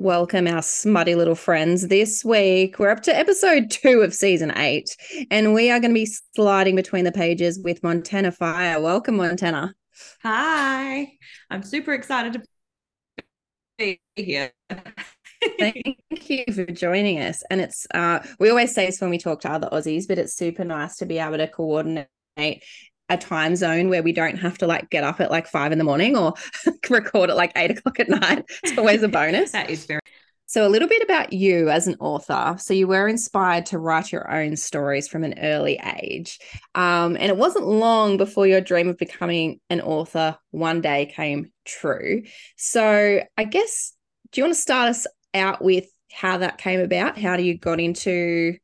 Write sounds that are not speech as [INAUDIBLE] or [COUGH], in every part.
welcome our smutty little friends. This week, we're up to episode two of season eight, and we are going to be sliding between the pages with Montana Fyre. Welcome, Montana. Hi, I'm super excited to be here. Thank you for joining us. And it's, uh, we always say this when we talk to other Aussies, but it's super nice to be able to coordinate a time zone where we don't have to like get up at like five in the morning or [LAUGHS] record at like eight o'clock at night. [LAUGHS] It's always a bonus. that is very. So, a little bit about you as an author. So, you were inspired to write your own stories from an early age. Um, and it wasn't long before your dream of becoming an author one day came true. So, I guess, do you want to start us out with how that came about? How do you got into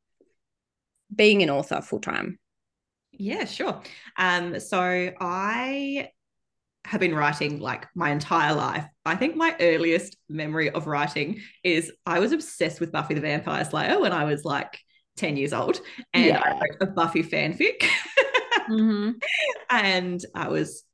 being an author full time? Yeah, sure. Um, so I have been writing like my entire life. I think my earliest memory of writing is I was obsessed with Buffy the Vampire Slayer when I was like 10 years old. And yeah. I wrote a Buffy fanfic. mm-hmm. [LAUGHS] And I was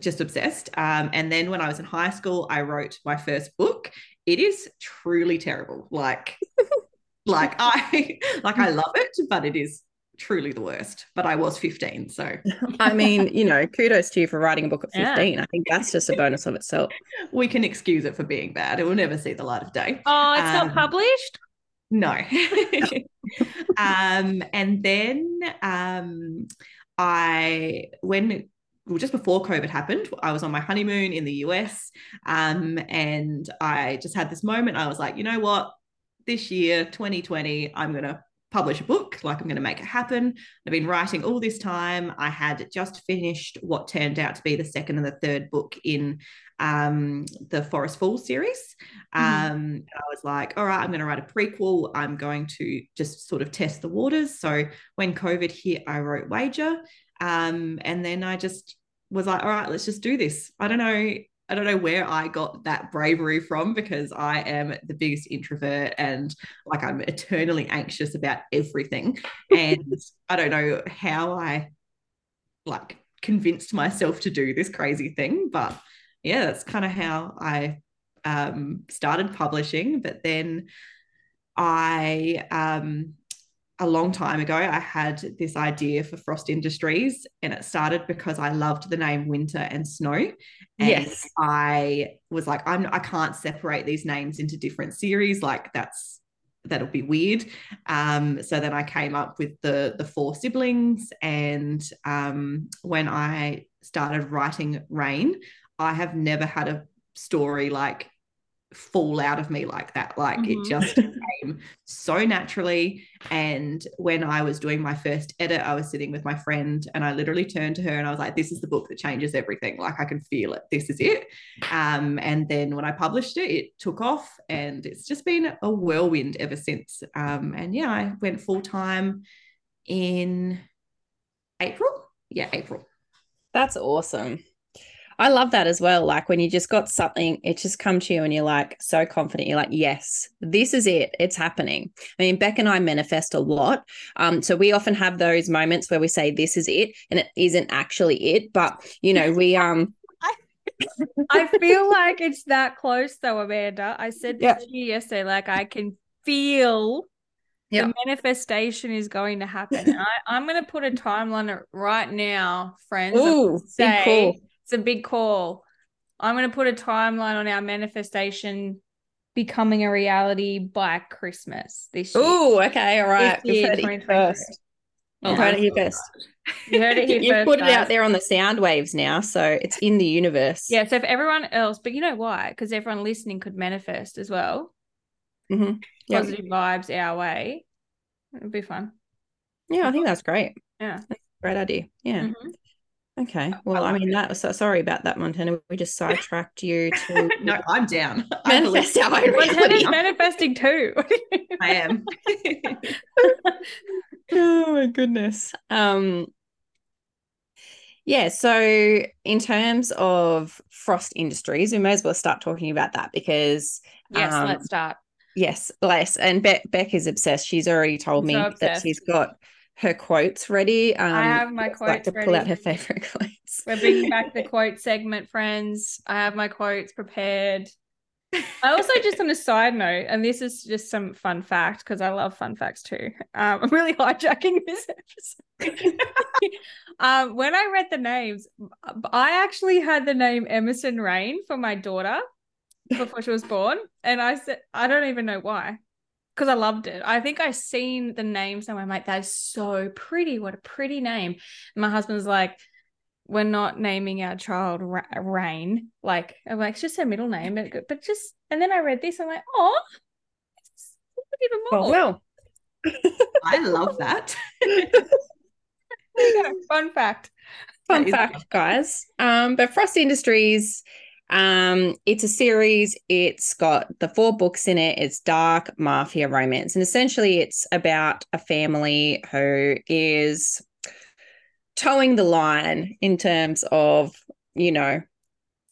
just obsessed. Um, and then when I was in high school, I wrote my first book. It is truly terrible. Like, [LAUGHS] like I [LAUGHS] like I love it, but it is truly the worst, but I was 15. So, I mean, you know, kudos to you for writing a book at 15. Yeah. I think that's just a bonus of itself. [LAUGHS] We can excuse it for being bad. It will never see the light of day. Oh, it's um, not published? No. [LAUGHS] um, and then um, I, when well, just before COVID happened, I was on my honeymoon in the US. Um, and I just had this moment. I was like, you know what? This year, 2020, I'm going to publish a book, like I'm going to make it happen. I've been writing all this time. I had just finished what turned out to be the second and the third book in um, the Forest Falls series. Mm-hmm. Um, I was like, all right, I'm going to write a prequel. I'm going to just sort of test the waters. So when COVID hit, I wrote Wager. Um, and then I just was like, all right, let's just do this. I don't know I don't know where I got that bravery from because I am the biggest introvert and like I'm eternally anxious about everything. [LAUGHS] And I don't know how I like convinced myself to do this crazy thing, but yeah, that's kind of how I um, started publishing. But then I um, a long time ago, I had this idea for Frost Industries, and it started because I loved the name Winter and Snow. And yes, I was like, I'm I can't separate these names into different series. Like that's that'll be weird. Um, so then I came up with the the four siblings, and um, when I started writing Rayne, I have never had a story like fall out of me like that. Like mm-hmm. it just came so naturally. And when I was doing my first edit, I was sitting with my friend and I literally turned to her and I was like, this is the book that changes everything. Like I can feel it. This is it. Um, and then when I published it, it took off and it's just been a whirlwind ever since. Um, and yeah, I went full time in April. Yeah, April. That's awesome. I love that as well. Like when you just got something, it just come to you and you're like so confident. You're like, yes, this is it. It's happening. I mean, Beck and I manifest a lot. Um, so we often have those moments where we say this is it and it isn't actually it. But you know, we um [LAUGHS] I feel like it's that close though, Amanda. I said this yeah. to you yesterday. Like I can feel yep. the manifestation is going to happen. [LAUGHS] I, am going to put a timeline right now, friends. Ooh, say, cool. It's a big call. I'm going to put a timeline on our manifestation becoming a reality by Christmas this year. Oh, okay. All right. Year, heard it first. Yeah. heard it here first. You heard it [LAUGHS] here You've first, put guys. it out there on the sound waves now, so it's in the universe. Yeah. So if everyone else, but you know why? Because everyone listening could manifest as well. Mm-hmm. Yep. Positive vibes our way. It'd be fun. Yeah, I think that's great. Yeah. That's great idea. Yeah. Mm-hmm. Okay. Well, I mean, that. So sorry about that, Montana. We just sidetracked you to. [LAUGHS] no, I'm down. Manifest our own Montana's manifesting too. I am. [LAUGHS] [LAUGHS] oh my goodness. Um. Yeah. So, in terms of Frost Industries, we may as well start talking about that because. Yes, um, let's start. Yes, bless. And Beck, Beck is obsessed. She's already told me that she's got her quotes ready. Um, I have my quotes like to ready. pull out her favorite [LAUGHS] quotes. We're bringing back the quote segment, friends. I have my quotes prepared. I also just on a side note, and this is just some fun fact because I love fun facts too. Um, I'm really [LAUGHS] hijacking this episode. [LAUGHS] um, when I read the names, I actually had the name Emerson Rain for my daughter before she was born, and I said I don't even know why, because I loved it. I think I seen the name somewhere. I'm like, that is so pretty. What a pretty name. And my husband's like we're not naming our child Ra- Rain. Like, I'm like, it's just her middle name, but, but just, and then I read this, I'm like, oh, even more. Oh, well, [LAUGHS] I love that. [LAUGHS] Fun fact. Fun fact, guys. Um, but Frost Industries, um, it's a series. It's got the four books in it. It's dark mafia romance, and essentially, it's about a family who is towing the line in terms of, you know,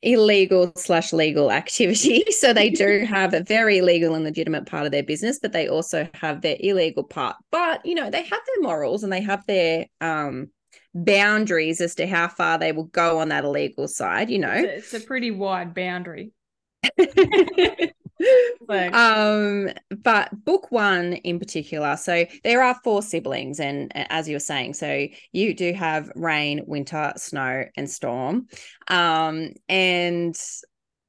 illegal slash legal activity. [LAUGHS] So they do [LAUGHS] have a very legal and legitimate part of their business, but they also have their illegal part. But you know, they have their morals and they have their um boundaries as to how far they will go on that illegal side, you know. It's a, it's a pretty wide boundary. [LAUGHS] like, um, but book one in particular. So there are four siblings, and as you were saying, so you do have Rayne, winter, snow, and storm. Um, and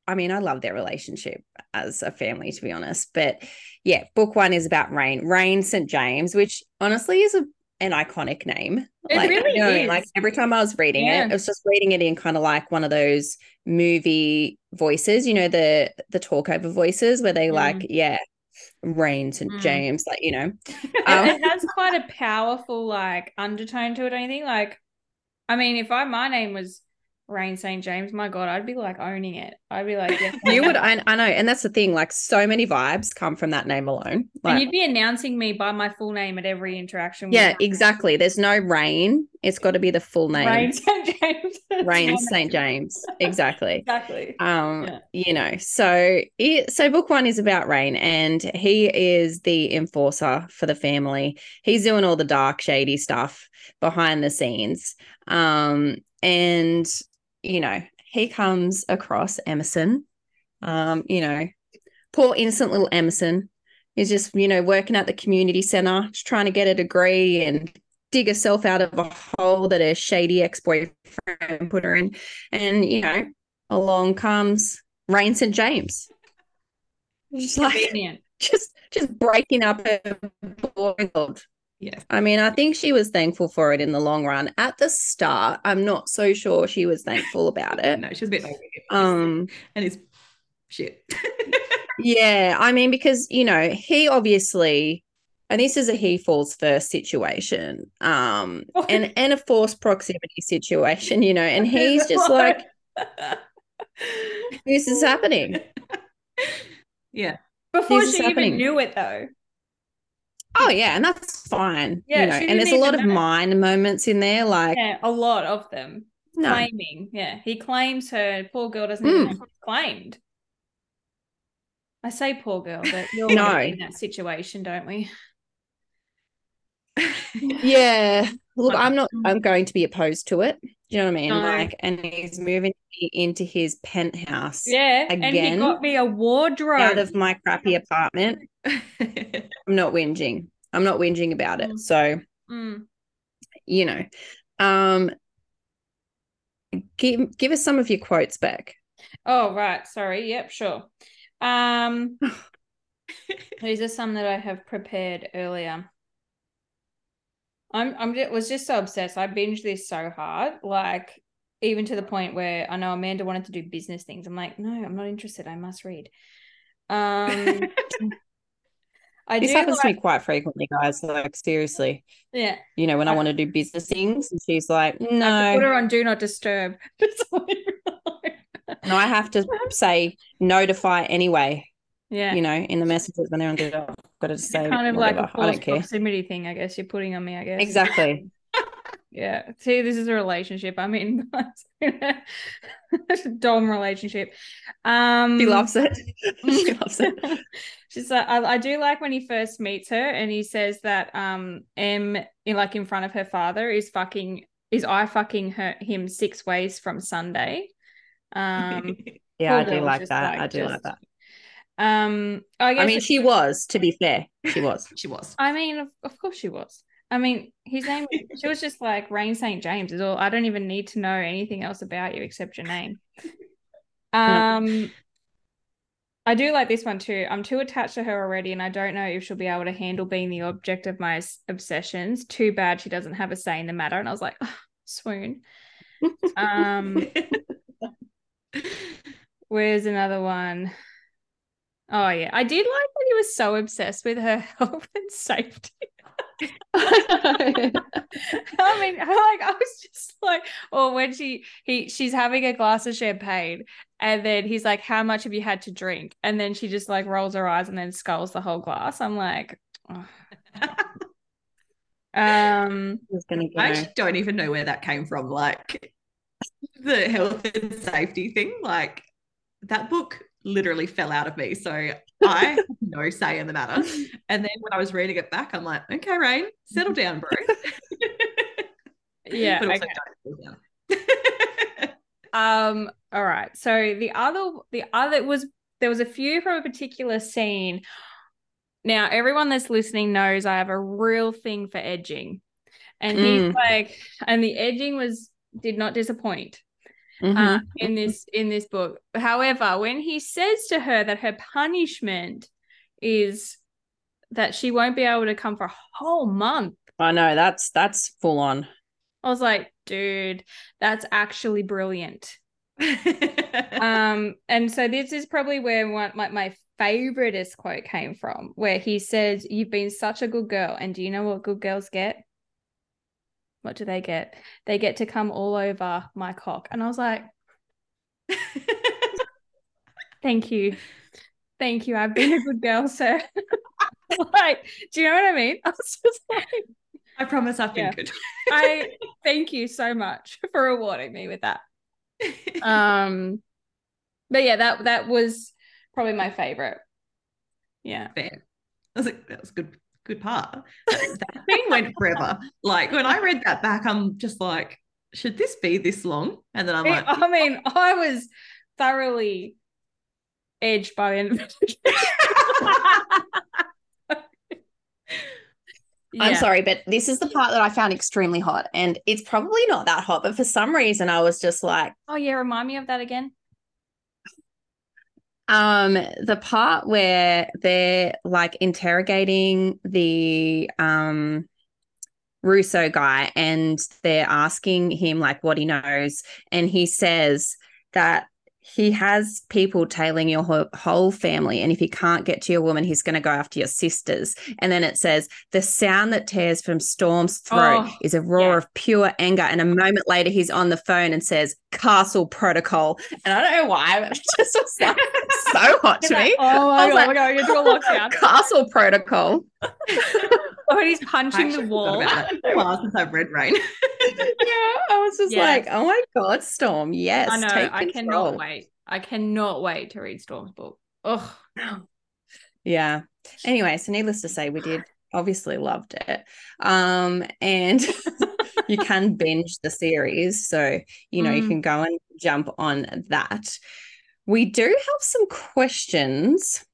I mean, I love their relationship as a family, to be honest. But yeah, book one is about Rayne, Rayne St. James, which honestly is a an iconic name. It like, really you know, is. like every time I was reading Yeah. it, I was just reading it in kind of like one of those movie voices, you know, the the talkover voices where they Mm. like, yeah, Rayne St. Mm. James, like, you know. It- [LAUGHS] Um, it has quite a powerful like undertone to it. Think? Like, I mean, if I my name was Rayne St. James, my God, I'd be like owning it. I'd be like, yes, you would. I, I know, and that's the thing, like so many vibes come from that name alone. and you'd be announcing me by my full name at every interaction. yeah, exactly. There's no Rayne. It's got to be the full name. Rayne St. James. [LAUGHS] Rayne St. James. Exactly. Exactly. um Yeah. you know so it, so book one is about Rayne and he is the enforcer for the family he's doing all the dark shady stuff behind the scenes um and you know he comes across emerson um you know poor innocent little emerson is just you know working at the community center just trying to get a degree and dig herself out of a hole that a shady ex-boyfriend put her in and you know along comes Rayne St. James. Just like [LAUGHS] just just breaking up her world. Yeah. I mean, I think she was thankful for it in the long run. At the start, I'm not so sure she was thankful about it. No, she was a bit. Um, and it's shit. [LAUGHS] yeah, I mean, because you know, he obviously and this is a he falls first situation. Um and and a forced proximity situation, you know, and he's just like, [LAUGHS] this is happening. yeah. Before This she even knew it, though. Oh yeah, and that's fine. Yeah, you know, and there's a lot of even know. mine moments in there, like Yeah, a lot of them no, claiming. Yeah, he claims her. Poor girl doesn't even Mm. know who's claimed. I say poor girl, but you're [LAUGHS] No. in that situation, don't we? [LAUGHS] [LAUGHS] yeah. Look, I'm not. Mm. I'm going to be opposed to it. Do you know what I mean? No. Like, and he's moving me into his penthouse Yeah, and he Again, got me a wardrobe. out of my crappy apartment. I'm not whinging. I'm not whinging about it. Mm. So Mm. you know, um, give give us some of your quotes back. Oh, right. Sorry. Yep, sure. Um, [SIGHS] these are some that I have prepared earlier. I'm I'm just, was just so obsessed. I binged this so hard, like even to the point where I know Amanda wanted to do business things. I'm like, no, I'm not interested. I must read. Um, [LAUGHS] I This do happens to me quite frequently, guys. Like seriously, yeah. you know, when I I- want to do business things, and she's like, I "No, put her on do not disturb. Just so you know. no, I have to say notify anyway." yeah. You know, in the messages when they're on the, I've got to say kind of like whatever. a I false don't care. proximity thing, I guess you're putting on me, I guess. Exactly. [LAUGHS] Yeah. See, this is a relationship I'm in. [LAUGHS] Dom relationship. Um She loves it. [LAUGHS] she loves it. She's like, I, I do like when he first meets her and he says that um M in like in front of her father is fucking is I fucking her him six ways from Sunday. Um [LAUGHS] Yeah, I do like that. like, I do like that. Um, I, guess I mean, she was. To be fair, she was. [LAUGHS] she was. I mean, of, of course she was. I mean, his name. she was just like Rayne St. James. Is all. I don't even need to know anything else about you except your name. [LAUGHS] Um, I do like this one too. I'm too attached to her already, and I don't know if she'll be able to handle being the object of my obsessions. Too bad she doesn't have a say in the matter. And I was like, oh, swoon. um, [LAUGHS] where's another one? Oh yeah, I did like that he was so obsessed with her [LAUGHS] health and safety. [LAUGHS] I mean, like I was just like, or when she he she's having a glass of champagne, and then he's like, "How much have you had to drink?" And then she just like rolls her eyes and then sculls the whole glass. I'm like, oh. [LAUGHS] um, I actually don't even know where that came from. Like the health and safety thing, like that book literally fell out of me. So I have no say in the matter. And then when I was reading it back, I'm like, okay, Rayne, settle down, bro. [LAUGHS] yeah. [LAUGHS] but okay. um, all right. So the other the other was there was a few from a particular scene. Now, everyone that's listening knows I have a real thing for edging. And he's mm. like, and the edging was did not disappoint mm-hmm. uh, in this in this book. However, when he says to her that her punishment is that she won't be able to come for a whole month. I know that's that's full on. I was like, dude, that's actually brilliant. [LAUGHS] um, and so this is probably where one my, my favoriteest quote came from, where he says, You've been such a good girl. And do you know what good girls get? what do they get? They get to come all over my cock. And I was like, [LAUGHS] thank you. Thank you. I've been a good girl, sir. [LAUGHS] like, do you know what I mean? I was just like, I promise I've been yeah. good. I thank you so much for rewarding me with that. [LAUGHS] Um, but yeah, that that was probably my favorite. Yeah. Fair. I was like, that was good good part. That thing went forever. Like when I read that back, I'm just like, should this be this long? And then I'm like, I mean, I was thoroughly edged by the end of it. Yeah. I'm sorry, but this is the part that I found extremely hot. And it's probably not that hot, but for some reason I was just like, Oh yeah, remind me of that again. Um, the part where they're like interrogating the um Russo guy and they're asking him like what he knows, and he says that he has people tailing your whole, whole family. And if he can't get to your woman, he's going to go after your sisters. And then it says, the sound that tears from Storm's throat oh, is a roar yeah. of pure anger. And a moment later, he's on the phone and says, Castle Protocol. And I don't know why, but [LAUGHS] it just was like so hot to [LAUGHS] me. Oh my, God, like, God, you're doing a lockdown. [LAUGHS] Castle Protocol. [LAUGHS] oh, he's punching the wall. Well, since I've read Rayne. [LAUGHS] yeah, I was just yes. like, oh my God, Storm. Yes. I know. I cannot wait I cannot wait to read Storm's book. Oh, [GASPS] yeah. Anyway, so needless to say, we did [SIGHS] obviously loved it. Um, and [LAUGHS] you can binge the series, so you know mm. you can go and jump on that. We do have some questions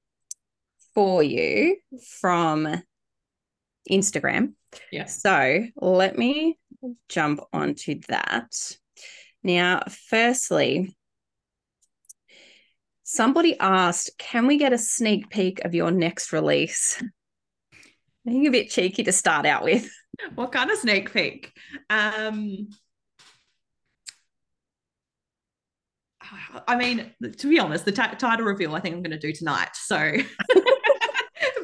for you from Instagram. Yes. So let me jump onto that. Now, firstly, Somebody asked, can we get a sneak peek of your next release? I think a bit cheeky to start out with. [LAUGHS] What kind of sneak peek? Um, I mean, to be honest, the t- title reveal I think I'm going to do tonight. So [LAUGHS]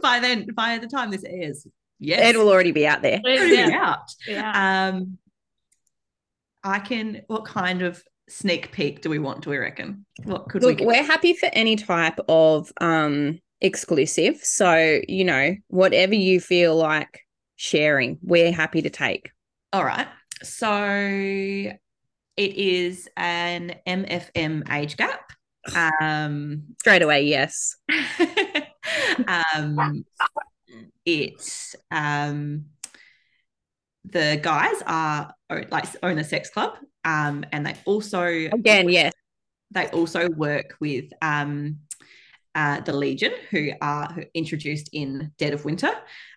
by then, by the time this airs, yes, it will already be out there. It's out. Yeah. Um, I can. What kind of sneak peek do we want? Do we reckon? What could Look, we? We're happy for any type of um exclusive. So you know, whatever you feel like sharing, we're happy to take. All right. So it is an MFM age gap. Um, straight away, yes. [LAUGHS] um, it's um, the guys are like own a sex club um, and they also again, yes, they also work with um, uh, the Legion, who are introduced in Dead of Winter.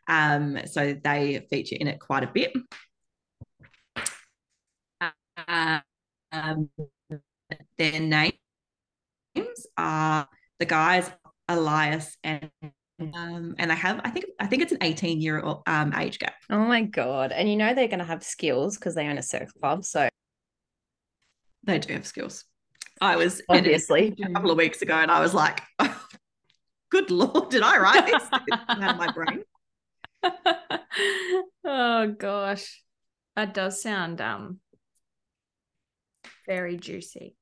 Um, so they feature in it quite a bit. Uh, um, their names are the guys Elias and um, and I have I think I think it's an 18 year um, age gap. Oh my god! And you know they're going to have skills because they own a sex club, so they do have skills. I was obviously [LAUGHS] a couple of weeks ago, and I was like, oh, [LAUGHS] "Good lord, did I write this out of my brain?" [LAUGHS] oh gosh, that does sound um very juicy.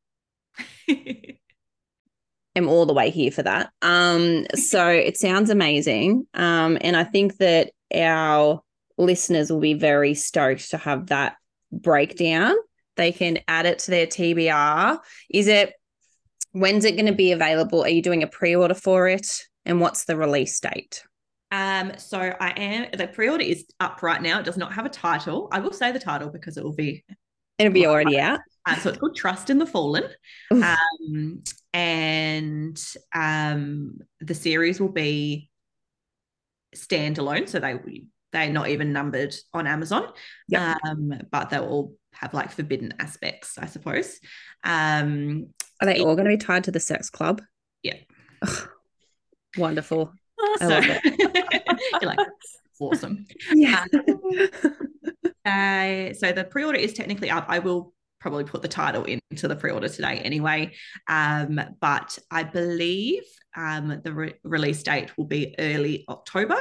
Am all the way here for that. Um, so it sounds amazing. Um, and I think that our listeners will be very stoked to have that breakdown. They can add it to their TBR. Is it when's it going to be available? Are you doing a pre-order for it? And what's the release date? Um, so I am the pre-order is up right now. It does not have a title. I will say the title because it will be it'll be already out. Uh, so it's called Trust in the Fallen. Um, and um, the series will be standalone. So they they're not even numbered on Amazon. Yep. Um, but they'll all have like forbidden aspects, I suppose. Um, Are they all going to be tied to the sex club? Yeah. wonderful. I love it. [LAUGHS] You're like, awesome. [LAUGHS] Yeah. Um, uh, so the pre-order is technically up. I will probably put the title into the pre-order today anyway. Um, but I believe um, the re- release date will be early October.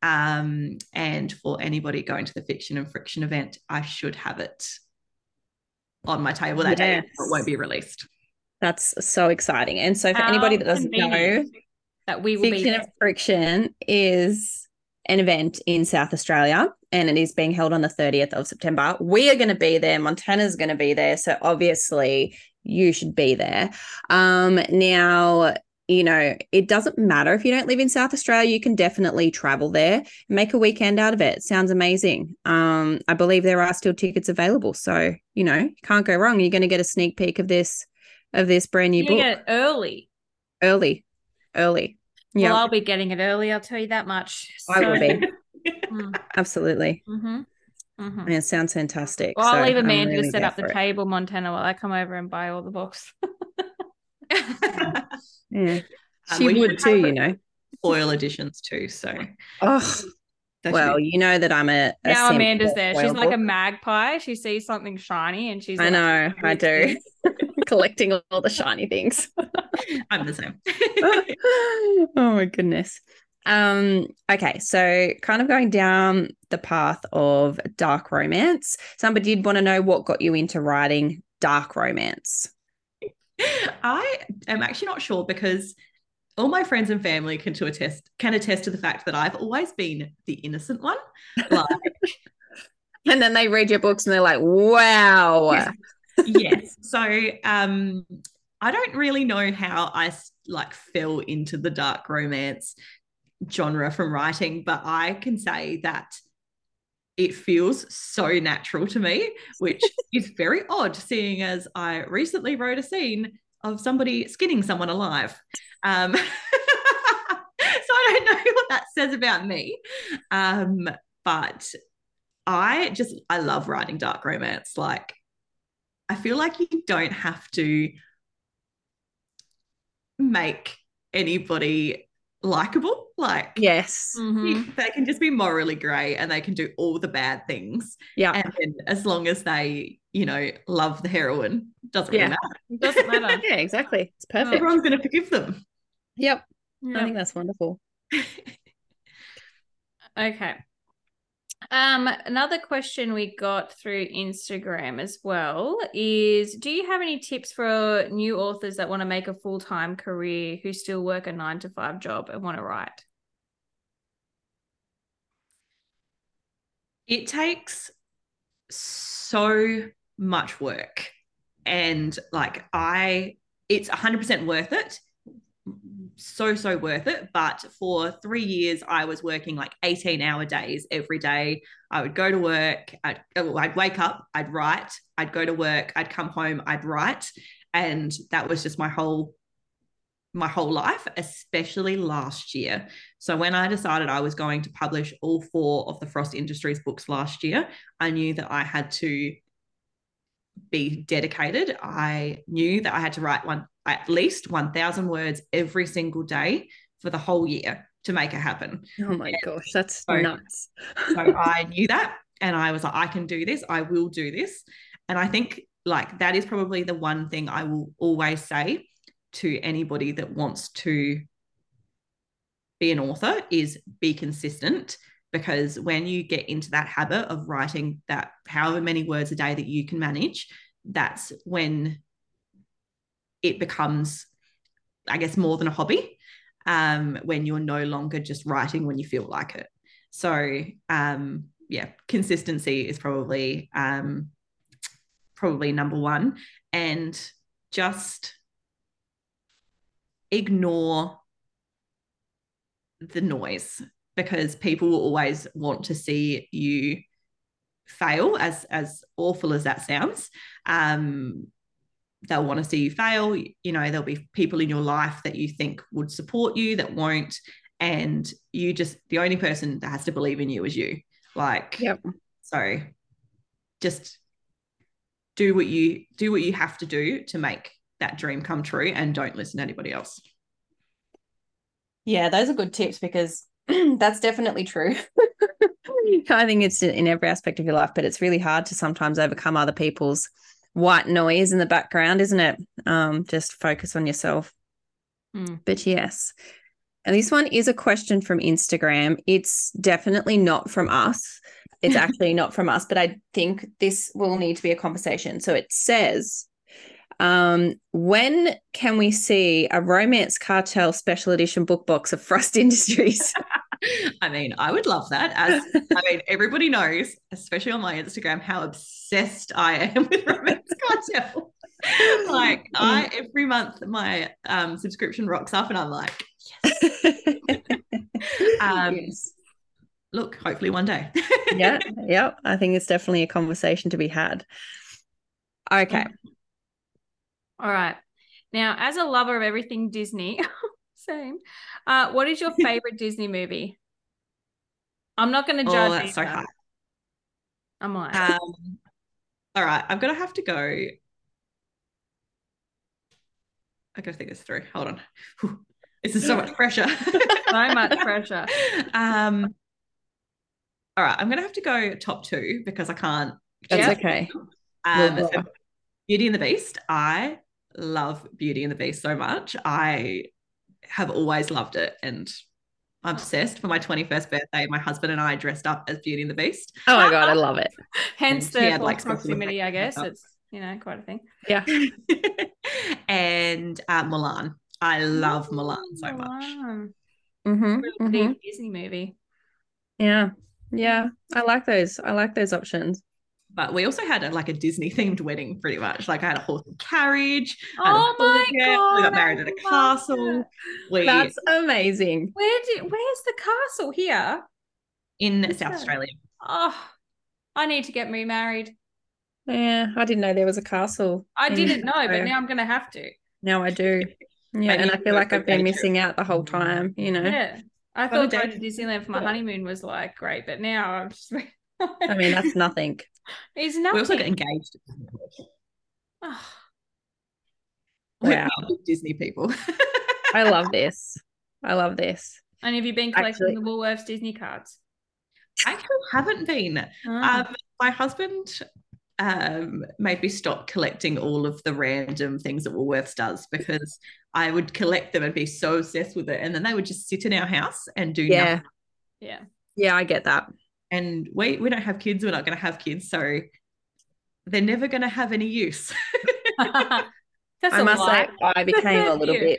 Um, and for anybody going to the Fiction and Friction event, I should have it on my table that yes. day. It won't be released. That's so exciting. And so for How anybody that doesn't know, that we will Fiction be and Friction is an event in South Australia and it is being held on the 30th of September. We are going to be there. Montana's going to be there. So obviously you should be there. Um, now, you know, it doesn't matter if you don't live in South Australia, you can definitely travel there and make a weekend out of it. Sounds amazing. Um, I believe there are still tickets available. So, you know, you can't go wrong. You're going to get a sneak peek of this of this brand new book. Get early. Early. Early. Yeah. Well, I'll be getting it early, I'll tell you that much. So. I will be. [LAUGHS] Mm. Absolutely. Mm-hmm. Mm-hmm. it sounds fantastic. Well, so I'll leave Amanda really to set up the it. table, Montana, while I come over and buy all the books. [LAUGHS] yeah, um, she would too, you know. Foil editions too. So, oh, well, you know that I'm a, a now Amanda's there. She's book. like a magpie. She sees something shiny and she's. I like, know, I do. [LAUGHS] Collecting all the shiny things. [LAUGHS] I'm the same. [LAUGHS] oh my goodness. Um, okay, so kind of going down the path of dark romance. Somebody did want to know what got you into writing dark romance. I am actually not sure because all my friends and family can to attest can attest to the fact that I've always been the innocent one. Like, and then they read your books and they're like, "Wow." Yes. So, um, I don't really know how I like fell into the dark romance genre from writing, but I can say that it feels so natural to me, which is very odd, seeing as I recently wrote a scene of somebody skinning someone alive. Um, [LAUGHS] so I don't know what that says about me. Um, but I just, I love writing dark romance. Like, I feel like you don't have to make anybody likable. Like, yes, mm-hmm. they can just be morally grey and they can do all the bad things. Yeah. And as long as they, you know, love the heroine, doesn't yeah. really matter. It doesn't matter. [LAUGHS] yeah, exactly. It's perfect. Everyone's going to forgive them. Yep. yep. I think that's wonderful. [LAUGHS] okay. Um, another question we got through Instagram as well is do you have any tips for new authors that want to make a full-time career who still work a nine to five job and want to write? It takes so much work. And like I it's 100% worth it so so worth it but for three years i was working like 18 hour days every day i would go to work I'd, oh, I'd wake up i'd write i'd go to work i'd come home i'd write and that was just my whole my whole life, especially last year. So when I decided I was going to publish all four of the Frost Industries books last year, I knew that I had to be dedicated. I knew that I had to write one at least 1000 words every single day for the whole year to make it happen. Oh my and gosh, that's so, nuts. so I knew that and I was like I can do this. I will do this. And I think like that is probably the one thing I will always say to anybody that wants to be an author is be consistent because when you get into that habit of writing that however many words a day that you can manage that's when it becomes i guess more than a hobby um, when you're no longer just writing when you feel like it. So um, yeah consistency is probably um, probably number one. And just ignore the noise because people will always want to see you fail as as awful as that sounds. Um they'll want to see you fail you know there'll be people in your life that you think would support you that won't and you just the only person that has to believe in you is you like yep so just do what you do what you have to do to make that dream come true and don't listen to anybody else. Yeah, those are good tips because [CLEARS THROAT] that's definitely true. [LAUGHS] I think it's in every aspect of your life, but it's really hard to sometimes overcome other people's white noise in the background, isn't it? Um, just focus on yourself. Mm. But yes. And this one is a question from Instagram. It's definitely not from us. It's [LAUGHS] actually not from us, but I think this will need to be a conversation. So it says, um, when can we see a romance cartel special edition book box of Frost [LAUGHS] Industries? [LAUGHS] I mean, I would love that. As I mean, [LAUGHS] everybody knows, especially on my Instagram, how obsessed I am [LAUGHS] with romance cartel. like I every month my um, subscription rocks up and I'm like, yes. [LAUGHS] um, yes. Look, hopefully one day. yeah, yeah. I think it's definitely a conversation to be had. Okay. All right. Now, as a lover of everything Disney, same. Uh, what is your [LAUGHS] favorite Disney movie? I'm not going to judge. Oh, that's either. so hard. I'm like, um, all right. I'm gonna have to go. I gotta think this through. Hold on. Whew. This is so much [LAUGHS] pressure. so much pressure. [LAUGHS] Um. All right. I'm gonna have to go top two because I can't. That's okay. Um, so Beauty and the Beast. I love Beauty and the Beast so much. I have always loved it and I'm obsessed. For my 21st birthday, my husband and I dressed up as Beauty and the Beast. Oh my god, I [LAUGHS] love it. Hence and the had, like, proximity, I guess. It's you know quite a thing. Yeah. [LAUGHS] [LAUGHS] and uh, Mulan. I love oh, Mulan so much. Mm-hmm, mm-hmm. Disney movie. Yeah. Yeah. I like those. I like those options. But we also had a, like a Disney themed wedding, pretty much. Like I had a horse and carriage. Oh my god! We got married at a castle. We, That's amazing. Where did? Where's the castle here? In South Australia. Oh, I need to get remarried. Yeah, I didn't know there was a castle. I didn't know, but now I'm gonna have to. Now I do. Yeah, and I feel like I've been missing out the whole time. You know. Yeah, I thought going to Disneyland for my honeymoon was like great, but now I'm just. [LAUGHS] I mean, that's nothing. [LAUGHS] It's nothing. We also got engaged. Oh. Wow. Disney people. I love [LAUGHS] this. I love this. And have you been collecting Actually, the Woolworths Disney cards? I actually haven't been. Oh. Um, my husband um, made me stop collecting all of the random things that Woolworths does because I would collect them and be so obsessed with it. And then they would just sit in our house and do yeah. nothing. Yeah. Yeah, I get that and we we don't have kids we're not going to have kids so they're never going to have any use. [LAUGHS] I must say i became a little bit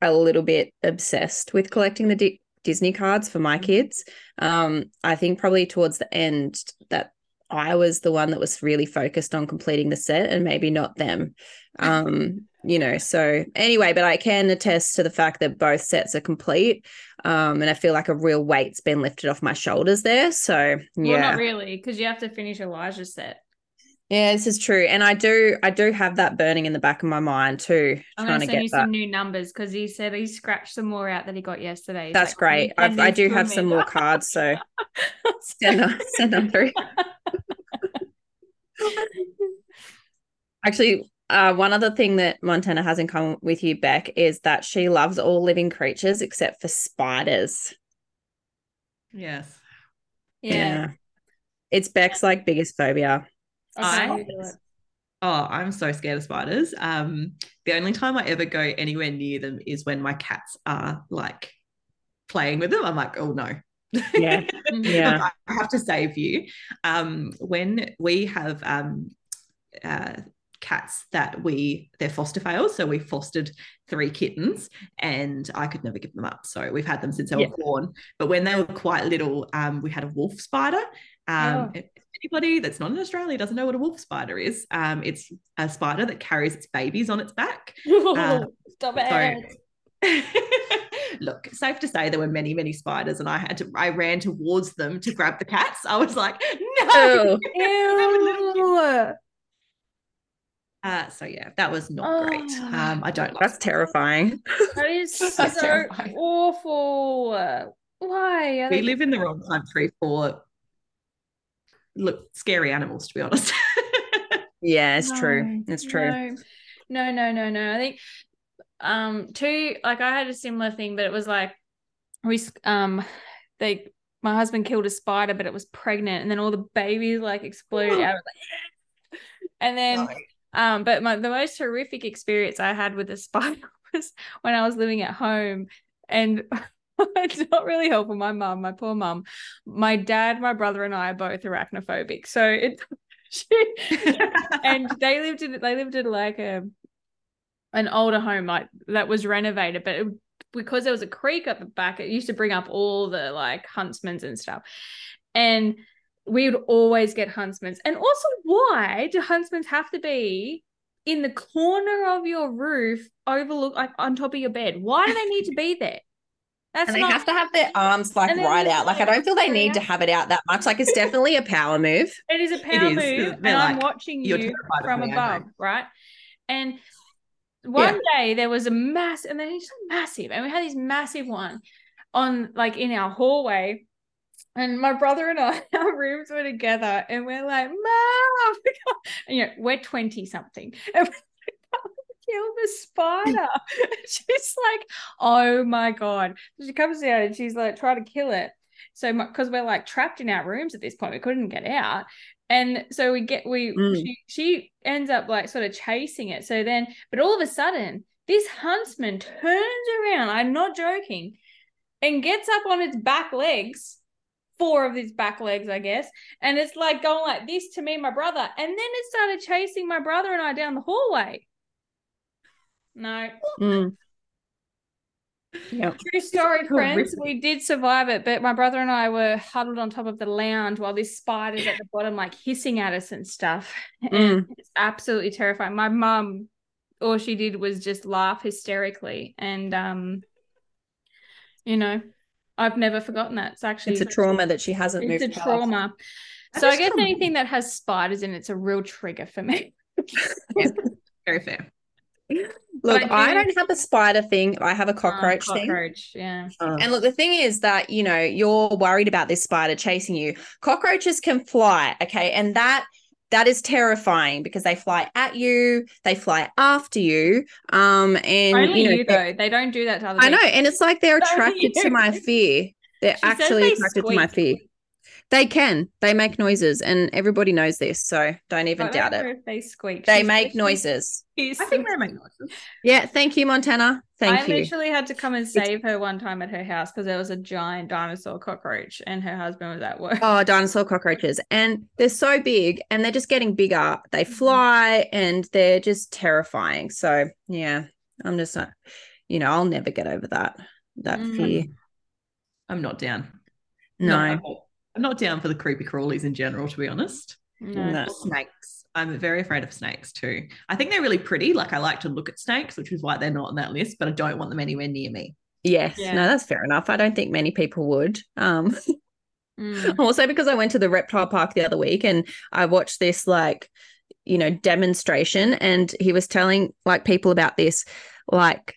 a little bit obsessed with collecting the D- disney cards for my kids. Um i think probably towards the end that i was the one that was really focused on completing the set and maybe not them um you know so anyway but i can attest to the fact that both sets are complete um and i feel like a real weight's been lifted off my shoulders there so yeah well, not really because you have to finish elijah's set Yeah, this is true, and I do, I do have that burning in the back of my mind too. I'm trying gonna send you that. some new numbers because he said he scratched some more out that he got yesterday. He's That's like, great. I, I do to have some more cards, so [LAUGHS] send them, send them through. [LAUGHS] Actually, uh, one other thing that Montana has in common with you, Beck, is that she loves all living creatures except for spiders. Yes. yeah. It's Beck's like biggest phobia. I- you do it. Oh, I'm so scared of spiders. Um, the only time I ever go anywhere near them is when my cats are like playing with them. I'm like, oh no. Yeah. [LAUGHS] Yeah. I have to save you. Um, when we have um, uh, cats that we they're foster fails, so we fostered three kittens, and I could never give them up. So we've had them since they Yeah. were born. But when they were quite little, um, we had a wolf spider. Um, Oh. Anybody that's not in Australia doesn't know what a wolf spider is. Um, it's a spider that carries its babies on its back. [LAUGHS] Uh, Stop so- it. [LAUGHS] Look, safe to say there were many, many spiders, and I had to. I ran towards them to grab the cats. I was like, no. [LAUGHS] Ew. Ew. Uh, so yeah, that was not great. Oh. Um, I don't. Like That's terrifying. That is [LAUGHS] That's so terrifying. awful. Why? Are We they- live in the wrong country for look scary animals. To be honest. Yeah, it's true. It's true. No, no, no, no, no. I think um two like I had a similar thing, but it was like we um they my husband killed a spider, but it was pregnant, and then all the babies like exploded [GASPS] out. Like, and then um, but my the most horrific experience I had with a [LAUGHS] spider was when I was living at home, and [LAUGHS] it's not really helpful. My mum, my poor mum, my dad, my brother, and I are both arachnophobic, so it. [LAUGHS] She, and they lived in they lived in like a an older home like that was renovated, but it, because there was a creek at the back, it used to bring up all the like huntsmans and stuff, and we would always get huntsmans. And also, why do huntsmans have to be in the corner of your roof, overlook like on top of your bed? Why do they need to be there? That's And they not have to have their arms like right out. Like I don't feel they need to have it out that much. Like it's [LAUGHS] definitely a power move. It is a power is. move, They're and I'm watching "You're you from me, above, right? And one day there was a mass, and then it's massive, and we had this massive one on like in our hallway. And my brother and I, [LAUGHS] our rooms were together, and we're like, "Mom," [LAUGHS] and, you know, we're twenty something, [LAUGHS] and kill the spider. she's like, "Oh my god!" She comes down and she's like, "Try to kill it. So because we're like trapped in our rooms at this point, we couldn't get out. And so we get we Mm. she, she ends up like sort of chasing it. So then, but all of a sudden, this huntsman turns around. I'm not joking, and gets up on its back legs, four of its back legs, I guess, and it's like going like this to me, and my brother, and then it started chasing my brother and I down the hallway. No, Mm. Yep. True story, friends. We did survive it, but my brother and I were huddled on top of the lounge while this spider's at the bottom, like hissing at us and stuff. [LAUGHS] And it's absolutely terrifying. My mum, all she did was just laugh hysterically. And um, you know, I've never forgotten that. It's actually It's a trauma that she hasn't it's moved It's a past. trauma. So I guess trauma. anything that has spiders in it's a real trigger for me. [LAUGHS] Very fair. [LAUGHS] Look, But I I do- don't have a spider thing. I have a cockroach thing. cockroach, yeah. And look, the thing is that, you know, you're worried about this spider chasing you. Cockroaches can fly, okay? And that that is terrifying because they fly at you, they fly after you. Um and Only you you, know, they- though. They don't do that to other I know, and it's like they're [LAUGHS] attracted to my fear. They're She actually they attracted to my fear. They can. They make noises, and everybody knows this, so don't even I don't doubt know it. if they squeak. They She's make noises. she's- I think they make noises. Yeah, thank you, Montana. Thank I you. I literally had to come and save her one time at her house because there was a giant dinosaur cockroach and her husband was at work. Oh, dinosaur cockroaches. And they're so big and they're just getting bigger. They Mm-hmm. fly and they're just terrifying. So, yeah, I'm just not, you know, I'll never get over that, that Mm. fear. I'm not down. No. I'm not, I'm not down for the creepy crawlies in general, to be honest. No. No. Snakes. I'm very afraid of snakes too. I think they're really pretty. Like I like to look at snakes, which is why they're not on that list, but I don't want them anywhere near me. Yes. Yeah. No, that's fair enough. I don't think many people would. Um, [LAUGHS] Mm. also because I went to the reptile park the other week and I watched this like you know, demonstration. And he was telling like people about this, like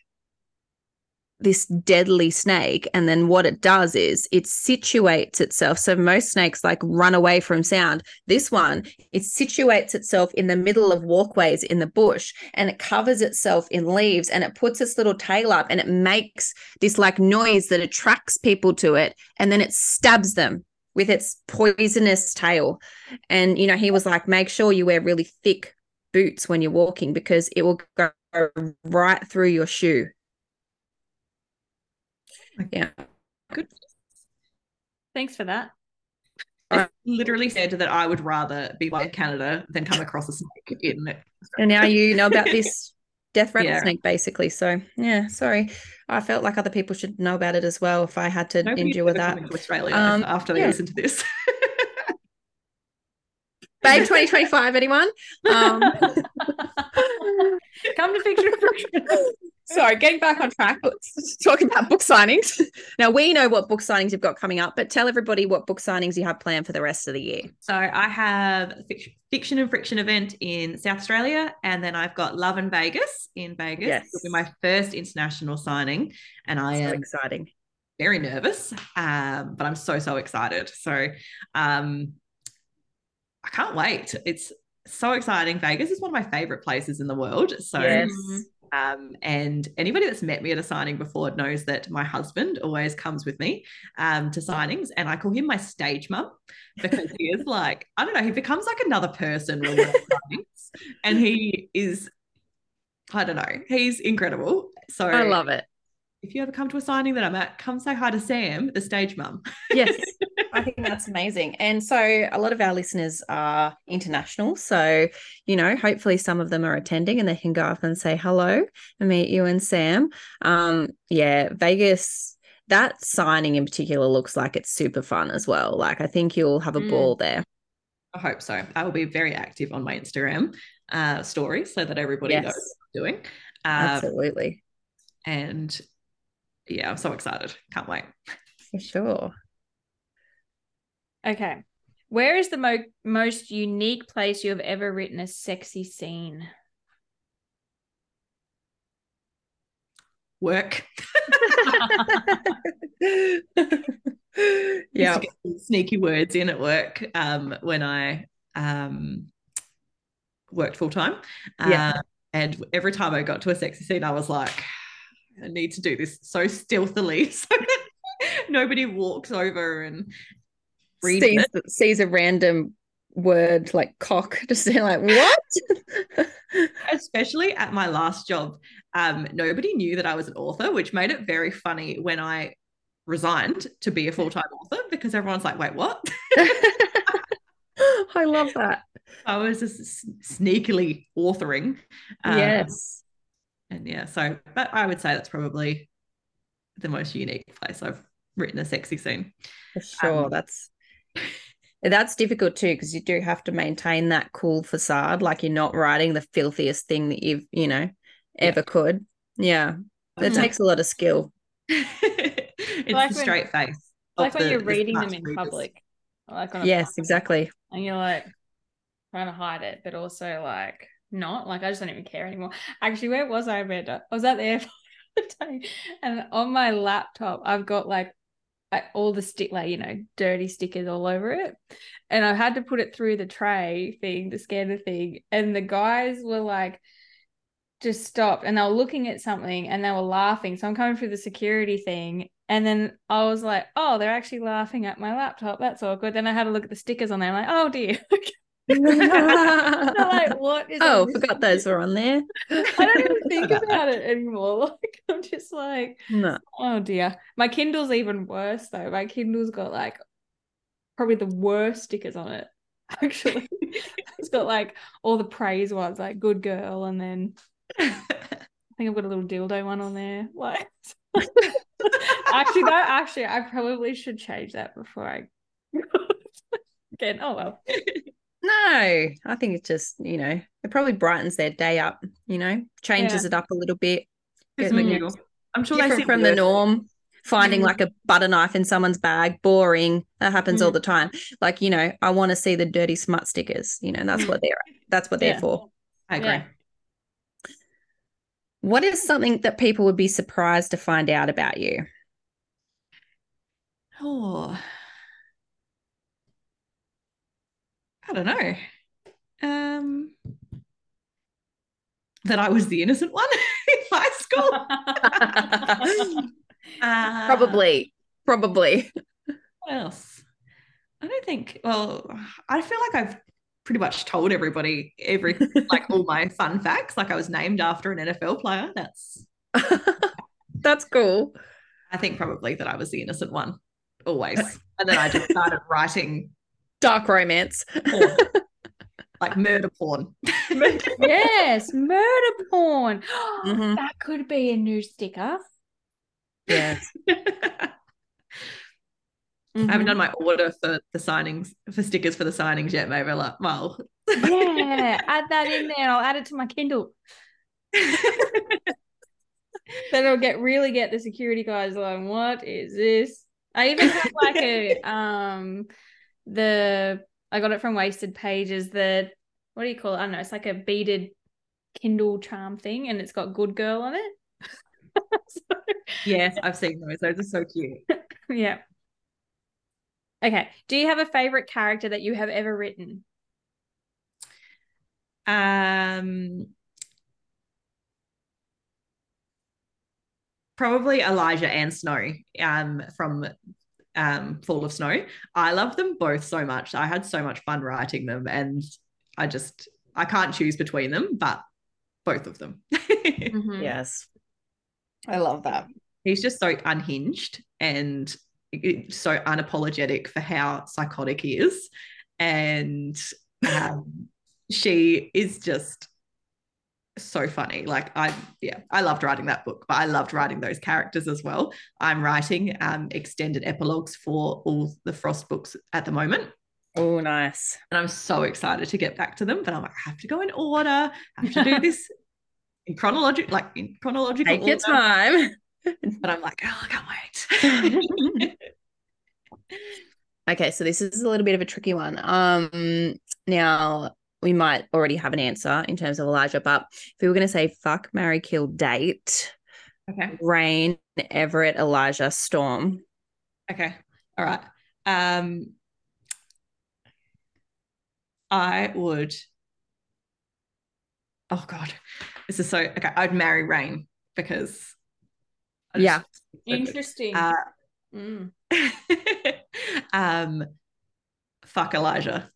this deadly snake and then what it does is it situates itself. So most snakes like run away from sound. This one it situates itself in the middle of walkways in the bush and it covers itself in leaves and it puts its little tail up and it makes this like noise that attracts people to it and then it stabs them with its poisonous tail. And you know he was like make sure you wear really thick boots when you're walking because it will go right through your shoe yeah. Good. Thanks for that. I literally said that I would rather be in Canada than come across a snake in it. And now you know about this [LAUGHS] death rattlesnake, yeah. basically. So yeah, sorry. I felt like other people should know about it as well if I had to Nobody endure that. Australia um, after they yeah. listen to this. [LAUGHS] Babe 2025, anyone? Um, [LAUGHS] Come to Fiction Sorry, getting back on track, talking about book signings. Now, we know what book signings you've got coming up, but tell everybody what book signings you have planned for the rest of the year. So, I have Fiction and Friction event in South Australia, and then I've got Love in Vegas in Vegas. Yes. It'll be my first international signing, and I so am exciting. Very nervous, um, but I'm so, so excited. So, um, I can't wait. It's so exciting. Vegas is one of my favorite places in the world. So, yes. Um, and anybody that's met me at a signing before knows that my husband always comes with me um, to signings, and I call him my stage mum because he is like, I don't know, he becomes like another person when we're [LAUGHS] signings, and he is, I don't know, he's incredible. So I love it if you ever come to a signing that I'm at, come say hi to Sam, the stage mum. yes, [LAUGHS] I think that's amazing. And so a lot of our listeners are international. So, you know, hopefully some of them are attending and they can go up and say hello and meet you and Sam. Um, yeah, Vegas, that signing in particular looks like it's super fun as well. Like, I think you'll have a mm. ball there. I hope so. I will be very active on my Instagram uh, stories so that everybody yes. knows what I'm doing. Um, Absolutely. And yeah, I'm so excited. Can't wait. For sure. Okay. Where is the mo- most unique place you have ever written a sexy scene? Work. [LAUGHS] [LAUGHS] yeah. Sneaky words in at work um, when I um, worked full time. Yeah. Uh, and every time I got to a sexy scene, I was like, I need to do this so stealthily. [LAUGHS] So that nobody walks over and sees, sees a random word like cock [LAUGHS] just like what? [LAUGHS] Especially at my last job um nobody knew that i was an author which made it very funny when i resigned to be a full-time author because everyone's like wait what? I love that. I was just sneakily authoring um, yes and yeah, so but I would say that's probably the most unique place I've written a sexy scene. For sure, um, that's that's difficult too because you do have to maintain that cool facade, like you're not writing the filthiest thing that you've you know ever yeah. could. Yeah, it mm-hmm. takes a lot of skill. [LAUGHS] it's like the straight when, face. Like when the, you're reading them in readers. public. Like yes, exactly. And you're like trying to hide it, but also like not. Like I just don't even care anymore. Actually, where was I, Amanda? I was at the airport and on my laptop, I've got like all the stick, like you know, dirty stickers all over it, and I had to put it through the tray thing, the scanner thing, and the guys were like just stopped and they were looking at something and they were laughing. So I'm coming through the security thing. And then I was like, oh, they're actually laughing at my laptop. That's awkward. Then I had a look at the stickers on there. I'm like, oh dear. [LAUGHS] like, [LAUGHS] what is oh, forgot those were on there. I don't even [LAUGHS] think about it anymore. [LAUGHS] Like, I'm just like, no. oh dear. My Kindle's even worse though. My Kindle's got like probably the worst stickers on it. Actually, it's got like all the praise ones, like good girl, and then I think I've got a little dildo one on there. Like, actually, that actually, I probably should change that before I. Again, oh well. No, I think it's just, you know, it probably brightens their day up, you know, changes yeah. it up a little bit. I'm sure different from the norm. finding Mm. like a butter knife in someone's bag, boring. That happens all Mm. the time. Like, you know, I want to see the dirty smut stickers. You know, that's Mm. what they're [LAUGHS] that's what they're Yeah. for. I agree. Yeah. What is something that people would be surprised to find out about you? Oh, I don't know. Um, that I was the innocent one [LAUGHS] in high school. [LAUGHS] Uh, probably. Probably. What else? I don't think. Well, I feel like I've pretty much told everybody every like all my fun facts. Like I was named after an NFL player. That's [LAUGHS] that's cool. I think probably that I was the innocent one always. And then I just started writing Dark romance. porn, [LAUGHS] like murder porn. [LAUGHS] yes, murder porn. [GASPS] Mhm. That could be a new sticker. Yes. [LAUGHS] I haven't done my order for the signings for stickers for the signings yet. Maybe like, well, Yeah, add that in there. I'll add it to my Kindle. Then I'll get really get the security guys like, what is this? I even have like a um the I got it from Wasted Pages. The what do you call it? I don't know. It's like a beaded Kindle charm thing, and it's got "Good Girl" on it. [LAUGHS] So, yes, I've seen those. Those are so cute. [LAUGHS] yeah. Okay. Do you have a favorite character that you have ever written? Um, probably Elijah and Snow um, from um, Fall of Snow. I love them both so much. I had so much fun writing them, and I just I can't choose between them, but both of them. [LAUGHS] Mhm. Yes. I love that. He's just so unhinged and so unapologetic for how psychotic he is, and um, she is just so funny. Like I, yeah, I loved writing that book, but I loved writing those characters as well. I'm writing um, extended epilogues for all the Frost books at the moment. Oh, nice. And I'm so excited to get back to them, but I'm like, I have to go in order. I have to do this [LAUGHS] in chronological, like in chronological Take your time. [LAUGHS] But I'm like, oh, I can't wait. [LAUGHS] Okay, so this is a little bit of a tricky one. Um, now we might already have an answer in terms of Elijah, but if we were going to say fuck, marry, kill, date, okay. Rayne, Everett, Elijah, Storm. Okay. All right. Um, I would. Oh God, this is so okay. I'd marry Rayne because. I just- Yeah. so. Interesting. Uh, Mm. [LAUGHS] um, fuck Elijah.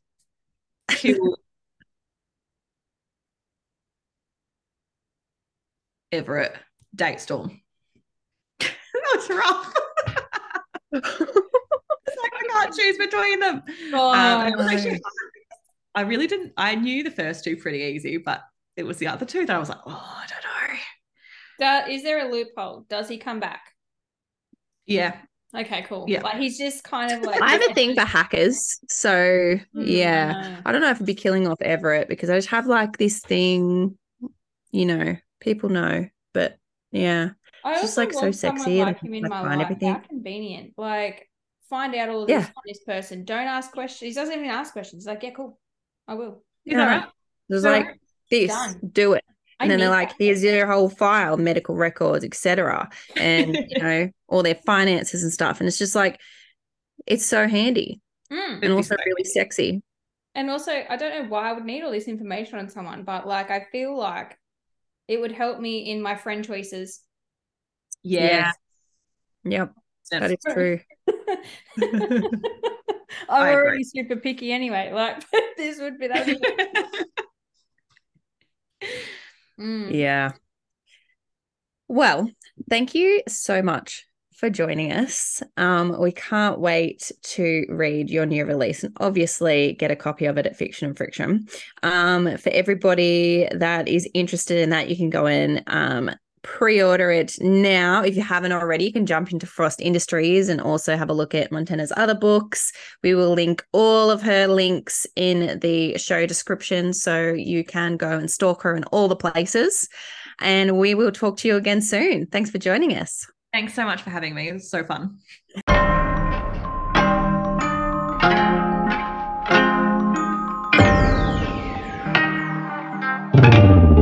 Kill Everett. Date Storm. [LAUGHS] That's was rough. [LAUGHS] it's like I can't choose between them. Oh, Um, it actually. I really didn't. I knew the first two pretty easy, but it was the other two that I was like, oh, I don't know. Da- is there a loophole? Does he come back? Yeah, Okay, cool. Yeah. Like he's just kind of like I have a thing for hackers. So, yeah. Mm. I don't know if I'd be killing off Everett because I just have like this thing, you know, people know, but yeah. I Just, like, so sexy and like in like, find life. everything. How convenient. Like find out all this Yeah. on this person. Don't ask questions. He doesn't even ask questions. He's like, yeah, cool. I will. Yeah. right. There's So, like this, done. do it. I And then they're like, that. here's your whole file, medical records, etc. And [LAUGHS] you know, all their finances and stuff. And it's just like it's so handy Mm. and also really sexy. And also, I don't know why I would need all this information on someone, but like I feel like it would help me in my friend choices. Yeah. Yep, Yes. that is true. [LAUGHS] I'm I agree. already super picky anyway. Like [LAUGHS] this would be that. [LAUGHS] Mm. Yeah. Well, thank you so much for joining us. Um, we can't wait to read your new release and obviously get a copy of it at Fiction and Friction. Um, for everybody that is interested in that, you can go in um, pre-order it now. If you haven't already you can jump into frost industries and also have a look at montana's other books. We will link all of her links in the show description so you can go and stalk her in all the places. And we will talk to you again soon. Thanks for joining us Thanks so much for having me. It was so fun. [LAUGHS]